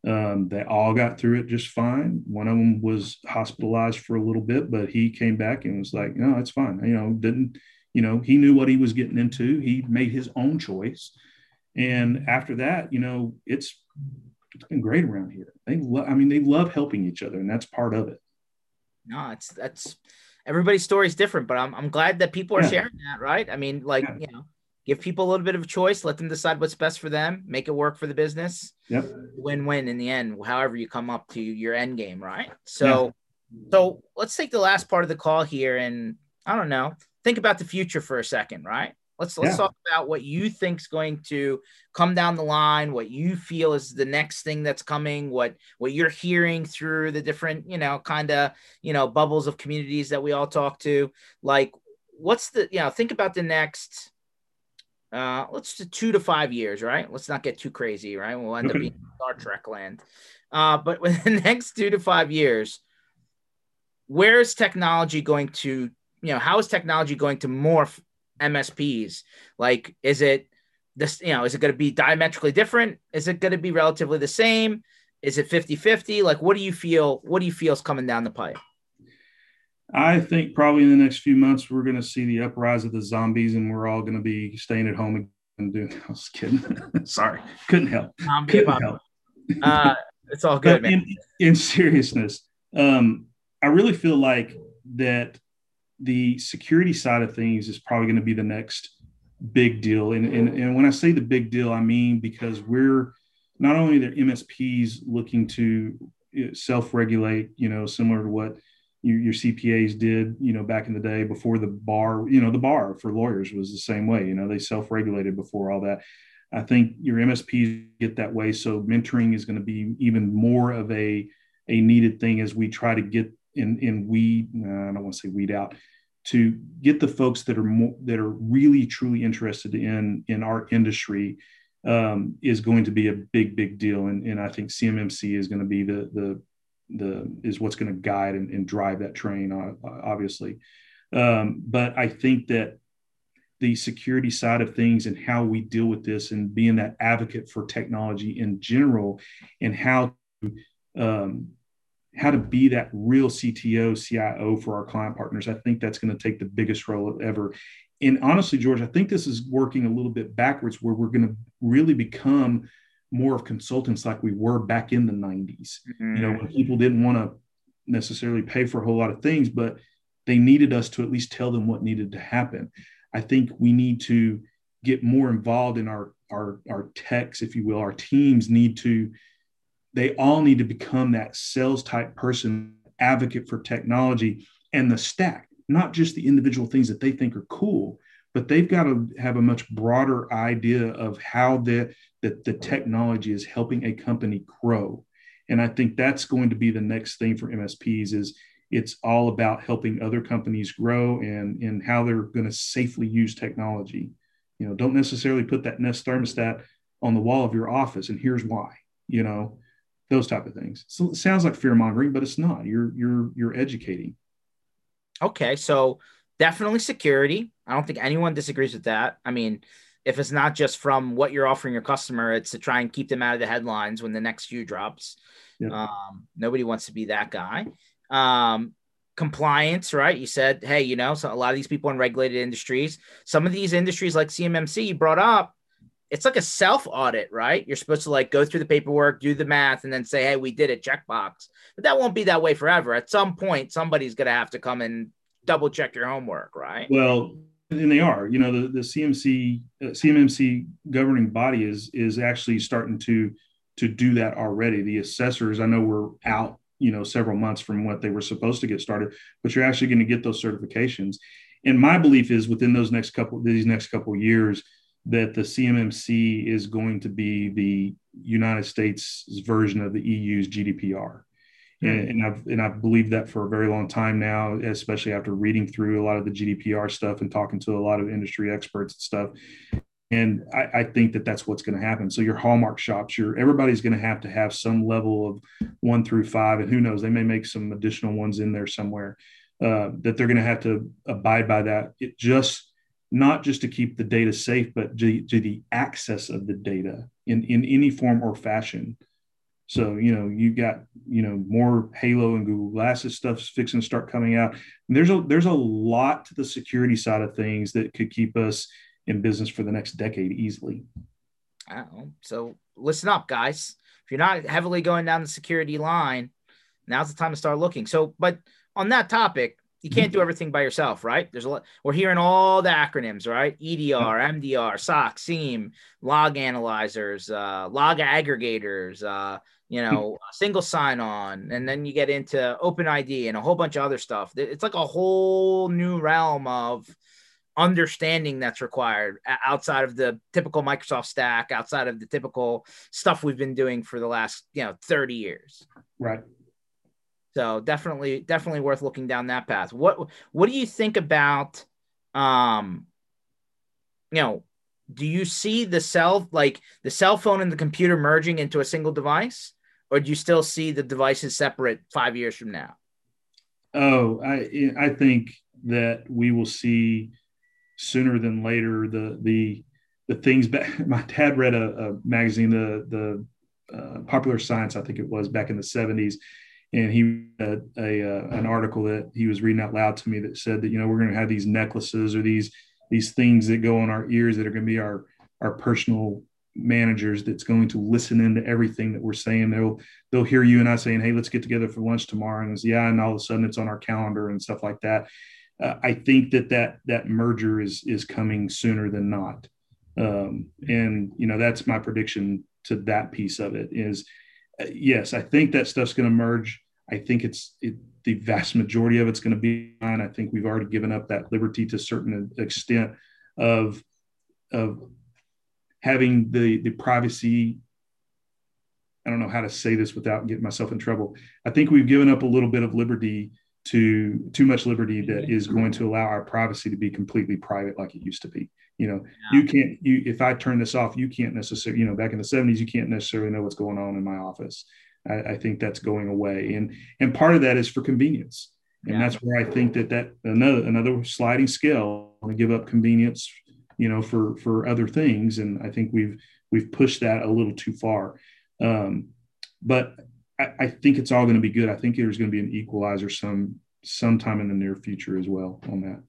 Um, they all got through it just fine. One of them was hospitalized for a little bit but he came back and was like no it's fine. You know didn't you know he knew what he was getting into. He made his own choice. And after that you know it's it's been great around here. They love i mean they love helping each other and that's part of it. No it's that's everybody's story is different, but I'm, I'm glad that people are yeah. sharing that, right? I mean, like, yeah. you know, give people a little bit of a choice, let them decide what's best for them, make it work for the business. Yep. Win-win in the end, however you come up to your end game, right? So, yeah. so let's take the last part of the call here and I don't know, think about the future for a second, right? Let's let's yeah. talk about what you think's going to come down the line, what you feel is the next thing that's coming, what what you're hearing through the different, you know, kind of, you know, bubbles of communities that we all talk to. Like what's the, you know, think about the next uh let's do two to five years, right? Let's not get too crazy, right? We'll end up being Star Trek land. Uh, but within the next two to five years, where is technology going to, you know, how is technology going to morph MSPs? Like, is it this, you know, is it going to be diametrically different? Is it going to be relatively the same? Is it 50 50? Like, what do you feel? What do you feel is coming down the pipe? I think probably in the next few months, we're going to see the uprise of the zombies and we're all going to be staying at home and doing, I was kidding. Sorry. Couldn't help. Couldn't help. Uh, it's all good, man. In, in seriousness, um, I really feel like that the security side of things is probably going to be the next big deal. And, and, and when I say the big deal, I mean because we're not only the MSPs looking to self-regulate, you know, similar to what your, your CPAs did, you know, back in the day before the bar, you know, the bar for lawyers was the same way. You know, they self-regulated before all that. I think your MSPs get that way. So mentoring is going to be even more of a a needed thing as we try to get in in weed. I don't want to say weed out to get the folks that are more, that are really truly interested in in our industry um, is going to be a big big deal and, and i think cmmc is going to be the the the is what's going to guide and, and, drive that train uh, obviously um, but i think that the security side of things and how we deal with this and being that advocate for technology in general and how to um, how to be that real CTO, CIO for our client partners. I think that's going to take the biggest role ever. And honestly, George, I think this is working a little bit backwards where we're going to really become more of consultants like we were back in the 90s. Mm-hmm. You know, when people didn't want to necessarily pay for a whole lot of things, but they needed us to at least tell them what needed to happen. I think we need to get more involved in our our our techs, if you will. Our teams need to they all need to become that sales type person, advocate for technology and the stack, not just the individual things that they think are cool, but they've got to have a much broader idea of how the, that the technology is helping a company grow. And I think that's going to be the next thing for MSPs is it's all about helping other companies grow and, and how they're going to safely use technology. You know, don't necessarily put that Nest thermostat on the wall of your office. And here's why, you know, those type of things. So it sounds like fear mongering, but it's not. You're you're you're educating. Okay, so definitely security. I don't think anyone disagrees with that. I mean, if it's not just from what you're offering your customer, it's to try and keep them out of the headlines when the next few drops. Yeah. Um, nobody wants to be that guy. Um, compliance, right? You said, hey, you know, so a lot of these people in regulated industries, some of these industries like CMMC you brought up, it's like a self audit, right? You're supposed to like go through the paperwork, do the math, and then say, hey, we did it, checkbox. But that won't be that way forever. At some point, somebody's going to have to come and double check your homework, right? Well, and they are. You know, the, the CMC uh, CMMC governing body is is actually starting to to do that already. The assessors, I know, we're out, you know, several months from what they were supposed to get started, but you're actually going to get those certifications. And my belief is within those next couple these next couple years that the CMMC is going to be the United States' version of the EU's GDPR. Mm-hmm. And, and, I've and I've believed that for a very long time now, especially after reading through a lot of the GDPR stuff and talking to a lot of industry experts and stuff. And I, I think that that's what's going to happen. So your Hallmark shops, your everybody's going to have to have some level of one through five, and who knows, they may make some additional ones in there somewhere. Uh, that they're going to have to abide by that. It just not just to keep the data safe, but to, to the access of the data in, in any form or fashion. So, you know, you got, you know, more Halo and Google Glasses stuff's fixing to start coming out. And there's a there's a lot to the security side of things that could keep us in business for the next decade easily. Oh, so listen up, guys. If you're not heavily going down the security line, now's the time to start looking. So, but on that topic, you can't do everything by yourself, right? There's a lot. We're hearing all the acronyms, right? EDR, MDR, SOC, SIEM, log analyzers, uh, log aggregators, uh, you know, single sign on, and then you get into Open ID and a whole bunch of other stuff. It's like a whole new realm of understanding that's required outside of the typical Microsoft stack, outside of the typical stuff we've been doing for the last, you know, 30 years. Right. So definitely, definitely worth looking down that path. What what do you think about um you know, do you see the cell like the cell phone and the computer merging into a single device? Or do you still see the devices separate five years from now? Oh, I I think that we will see sooner than later the the the things back my dad read a, a magazine the the uh, popular science i think it was back in the 70s and he had a, uh, an article that he was reading out loud to me that said that you know we're going to have these necklaces or these these things that go on our ears that are going to be our our personal managers that's going to listen into everything that we're saying they'll they'll hear you and i saying hey let's get together for lunch tomorrow and yeah and all of a sudden it's on our calendar and stuff like that uh, I think that that that merger is is coming sooner than not, um, and you know that's my prediction to that piece of it. Is uh, yes, I think that stuff's going to merge. I think it's it, the vast majority of it's going to be fine. I think we've already given up that liberty to a certain extent of of having the the privacy I don't know how to say this without getting myself in trouble. I think we've given up a little bit of liberty to too much liberty that is going to allow our privacy to be completely private like it used to be you know yeah. you can't you if i turn this off you can't necessarily you know back in the 70s you can't necessarily know what's going on in my office i, I think that's going away and and part of that is for convenience and yeah. that's where i think that that another another sliding scale to give up convenience you know for for other things and i think we've we've pushed that a little too far um, but I, I think it's all going to be good. I think there's going to be an equalizer some sometime in the near future as well on that.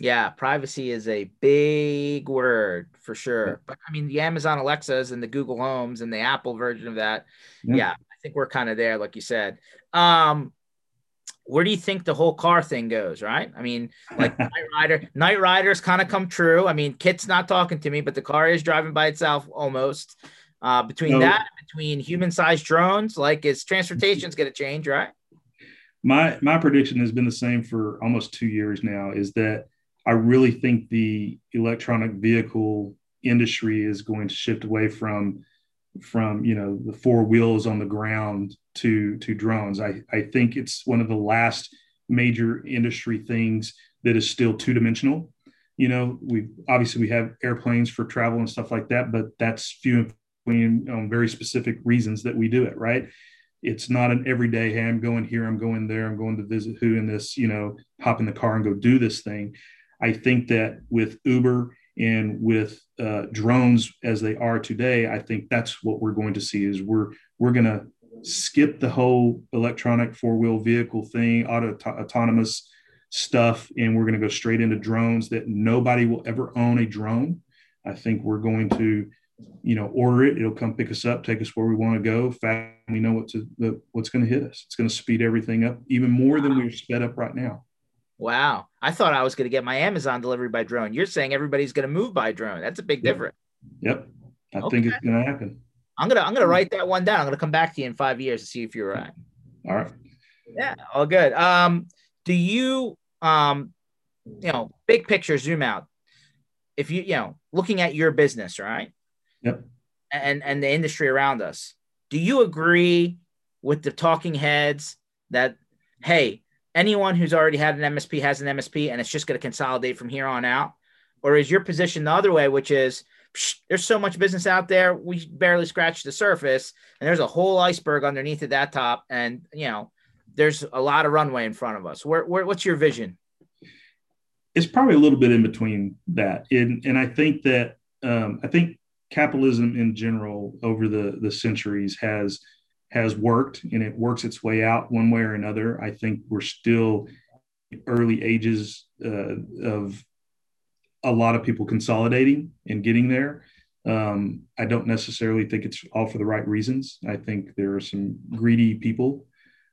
Yeah, privacy is a big word for sure. But I mean, the Amazon Alexas and the Google Homes and the Apple version of that. Yeah, yeah think we're kind of there, like you said. Um, where do you think the whole car thing goes? Right? I mean, like Knight Rider, Knight Rider's kind of come true. I mean, KITT's not talking to me, but the car is driving by itself almost. Uh, between that, between human-sized drones, like is transportation's going to change, right? My my prediction has been the same for almost two years now. Is that I really think the electronic vehicle industry is going to shift away from from you know the four wheels on the ground to to drones. I I think it's one of the last major industry things that is still two dimensional. You know, we obviously we have airplanes for travel and stuff like that, but that's few and on very specific reasons that we do it, right? It's not an everyday, hey, I'm going here, I'm going there, I'm going to visit who in this, you know, hop in the car and go do this thing. I think that with Uber and with uh, drones as they are today, I think that's what we're going to see is we're we're going to skip the whole electronic four wheel vehicle thing, auto autonomous stuff, and we're going to go straight into drones that nobody will ever own a drone. I think we're going to you know, order it. It'll come pick us up, take us where we want to go. Fast, we know what to the, what's going to hit us. It's going to speed everything up even more than we're sped up right now. Wow, I thought I was going to get my Amazon delivery by drone. You're saying everybody's going to move by drone. That's a big yep. difference. Yep, I okay. think it's going to happen. I'm gonna I'm gonna write that one down. I'm gonna come back to you in five years to see if you're right. All right. Yeah, all good. Um, do you um, you know, big picture, zoom out. If you you know, looking at your business, right? Yep. And and the industry around us. Do you agree with the talking heads that hey, anyone who's already had an MSP has an MSP and it's just going to consolidate from here on out? Or is your position the other way, which is psh, there's so much business out there, we barely scratched the surface, and there's a whole iceberg underneath of that top, and you know, there's a lot of runway in front of us. Where, where what's your vision? It's probably a little bit in between that, and and I think that um, I think capitalism in general over the the centuries has has worked and it works its way out one way or another. I think we're still early ages uh, of a lot of people consolidating and getting there. Um, I don't necessarily think it's all for the right reasons. I think there are some greedy people,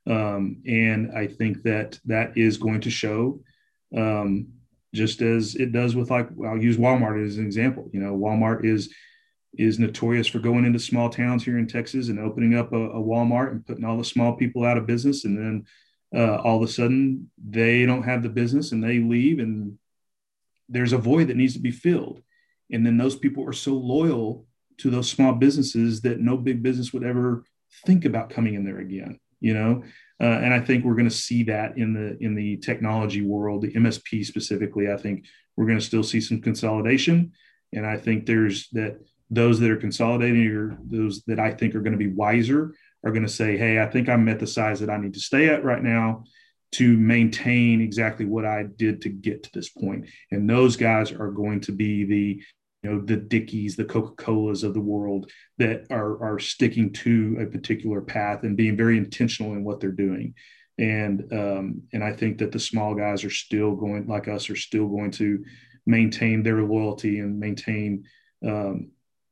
um, and I think that that is going to show, um, just as it does with like I'll use Walmart as an example. You know, Walmart is is notorious for going into small towns here in Texas and opening up a, a Walmart and putting all the small people out of business. And then uh, all of a sudden they don't have the business and they leave and there's a void that needs to be filled. And then those people are so loyal to those small businesses that no big business would ever think about coming in there again, you know? Uh, and I think we're going to see that in the in the technology world, the MSP specifically. I think we're going to still see some consolidation, and I think there's that those that are consolidating or those that I think are going to be wiser are going to say, "Hey, I think I'm at the size that I need to stay at right now to maintain exactly what I did to get to this point." And those guys are going to be the you know the Dickies, the Coca Colas of the world that are are sticking to a particular path and being very intentional in what they're doing. And um, and I think that the small guys are still going like us are still going to maintain their loyalty and maintain um,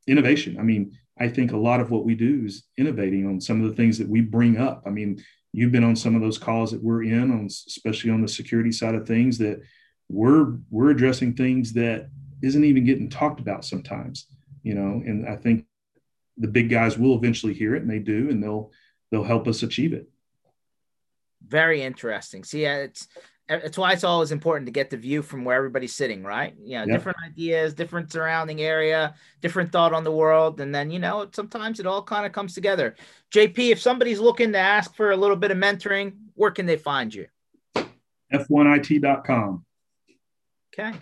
innovation. I mean, I think a lot of what we do is innovating on some of the things that we bring up. I mean, you've been on some of those calls that we're in on, especially on the security side of things that we're we're addressing things that isn't even getting talked about sometimes, you know. And I think the big guys will eventually hear it, and they do, and they'll they'll help us achieve it. Very interesting. See, it's it's why it's always important to get the view from where everybody's sitting, right? You know, yep. different ideas, different surrounding area, different thought on the world, and then you know sometimes it all kind of comes together. JP, if somebody's looking to ask for a little bit of mentoring, where can they find you? F1IT.com. Okay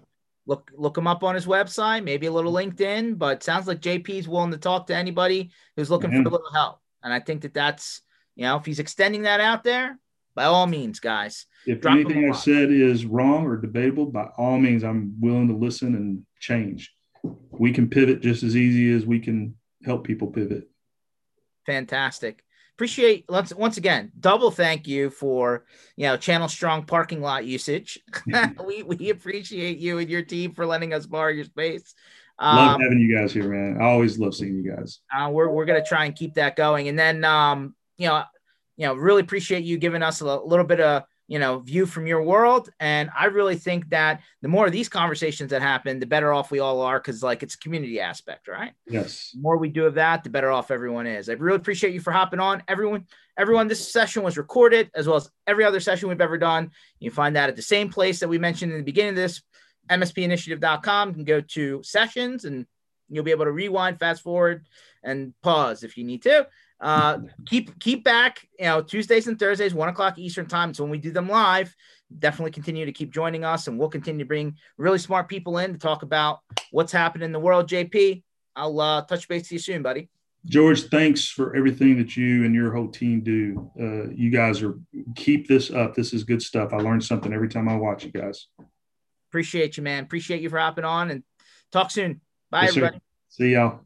look look him up on his website, maybe a little LinkedIn. But sounds like JP's willing to talk to anybody who's looking mm-hmm. for a little help. And I think that that's you know if he's extending that out there, by all means, guys. If anything I said is wrong or debatable, by all means, I'm willing to listen and change. We can pivot just as easy as we can help people pivot. Fantastic. Appreciate once once again double thank you for you know channel strong parking lot usage. We we appreciate you and your team for letting us borrow your space. Love um, having you guys here man. I always love seeing you guys. uh, we're, we're gonna try and keep that going. And then um you know you know really appreciate you giving us a little bit of you know view from your world. And i really think that the more of these conversations that happen the better off we all are because like it's a community aspect right? Yes. The more we do of that the better off everyone is. I really appreciate you for hopping on. Everyone everyone this session was recorded as well as every other session we've ever done. You find that at the same place that we mentioned in the beginning of this mspinitiative.com you can go to sessions and you'll be able to rewind fast forward and pause if you need to uh, keep keep back, you know, Tuesdays and Thursdays, one o'clock Eastern time. So when we do them live, definitely continue to keep joining us, and we'll continue to bring really smart people in to talk about what's happening in the world. JP, I'll uh, touch base to you soon, buddy. George, thanks for everything that you and your whole team do. Uh, you guys are keep this up. This is good stuff. I learn something every time I watch you guys. Appreciate you, man. Appreciate you for hopping on and talk soon. Bye, yes, everybody. Sir. See y'all.